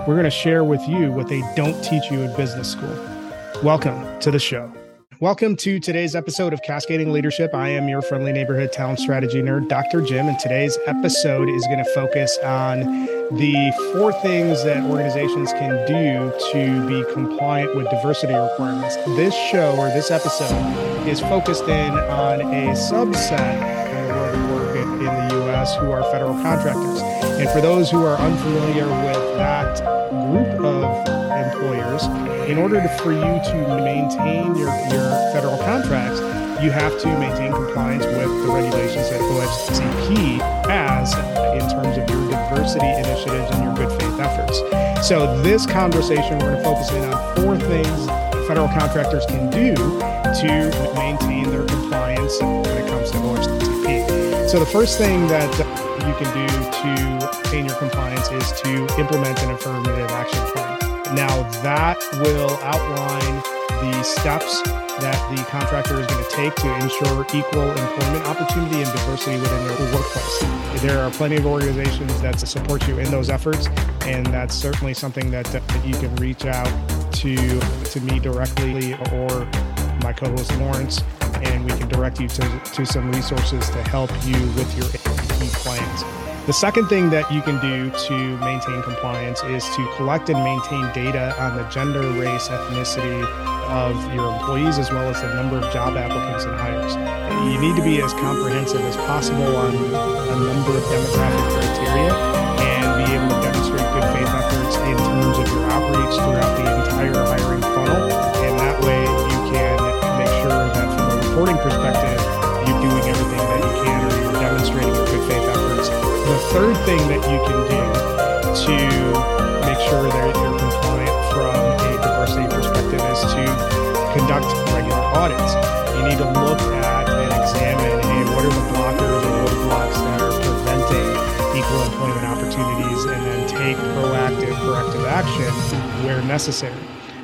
We're going to share with you what they don't teach you in business school. Welcome to the show. Welcome to today's episode of Cascading Leadership. I am your friendly neighborhood talent strategy nerd, Dr. Jim, and today's episode is going to focus on the four things that organizations can do to be compliant with diversity requirements. This show or this episode is focused in on a subset U.S. who are federal contractors. And for those who are unfamiliar with that group of employers, in order to, for you to maintain your, your federal contracts, you have to maintain compliance with the regulations that OFCCP has in terms of your diversity initiatives and your good faith efforts. So, this conversation, we're going to focus in on four things federal contractors can do to maintain their compliance when it comes to OFCCP. So, the first thing that uh, you can do to maintain your compliance is to implement an affirmative action plan. Now, that will outline the steps that the contractor is going to take to ensure equal employment opportunity and diversity within their workplace. There are plenty of organizations that support you in those efforts, and that's certainly something that, uh, that you can reach out to to me directly or my co-host Lawrence, and we can direct you to, to some resources to help you with your AP plans. The second thing that you can do to maintain compliance is to collect and maintain data on the gender, race, ethnicity of your employees, as well as the number of job applicants and hires. You need to be as comprehensive as possible on a number of demographic criteria and be able to demonstrate good faith efforts in terms of your outreach throughout the thing that you can do to make sure that you're compliant from a diversity perspective is to conduct regular audits. You need to look at and examine hey, what are the blockers or roadblocks that are preventing equal employment opportunities and then take proactive corrective action where necessary.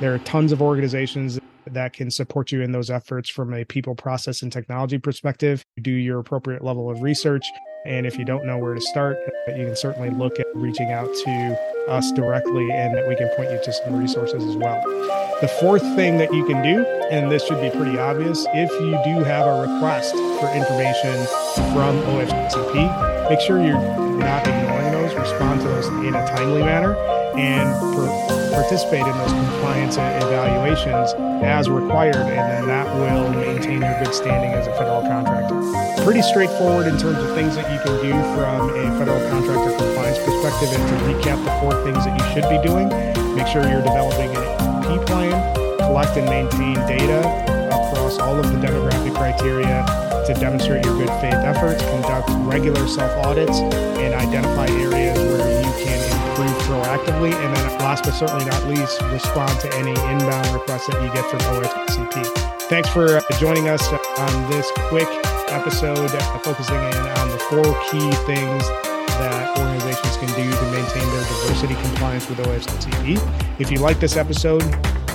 There are tons of organizations that can support you in those efforts from a people, process, and technology perspective. Do your appropriate level of research. And if you don't know where to start, uh, you can certainly look at reaching out to us directly and we can point you to some resources as well. The fourth thing that you can do, and this should be pretty obvious, if you do have a request for information from OFCCP, make sure you're not ignoring those, respond to those in a timely manner, and participate in those compliance evaluations as required, and then that will maintain your good standing as a federal contractor. Pretty straightforward in terms of things that you can do from a federal contractor compliance perspective. And to recap the four things that you should be doing, make sure you're developing an P plan, collect and maintain data across all of the demographic criteria to demonstrate your good faith efforts, conduct regular self audits, and identify areas where you proactively. And then, last but certainly not least, respond to any inbound requests that you get from OFCCP. Thanks for uh, joining us on this quick episode uh, focusing in on the four key things that organizations can do to maintain their diversity compliance with OFCCP. If you like this episode,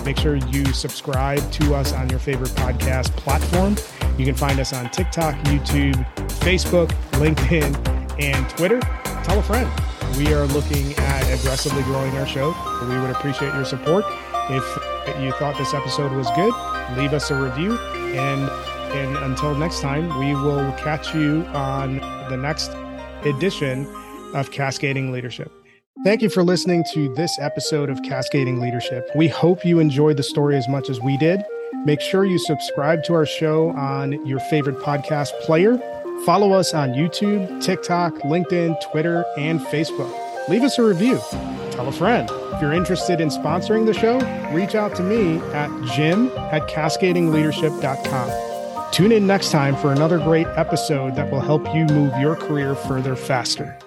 make sure you subscribe to us on your favorite podcast platform. You can find us on TikTok, YouTube, Facebook, LinkedIn, and Twitter. Tell a friend. We are looking at aggressively growing our show. We would appreciate your support. If you thought this episode was good, leave us a review. And, and until next time, we will catch you on the next edition of Cascading Leadership. Thank you for listening to this episode of Cascading Leadership. We hope you enjoyed the story as much as we did. Make sure you subscribe to our show on your favorite podcast player. Follow us on YouTube, TikTok, LinkedIn, Twitter, and Facebook. Leave us a review. Tell a friend. If you're interested in sponsoring the show, reach out to me at jim at cascadingleadership.com. Tune in next time for another great episode that will help you move your career further faster.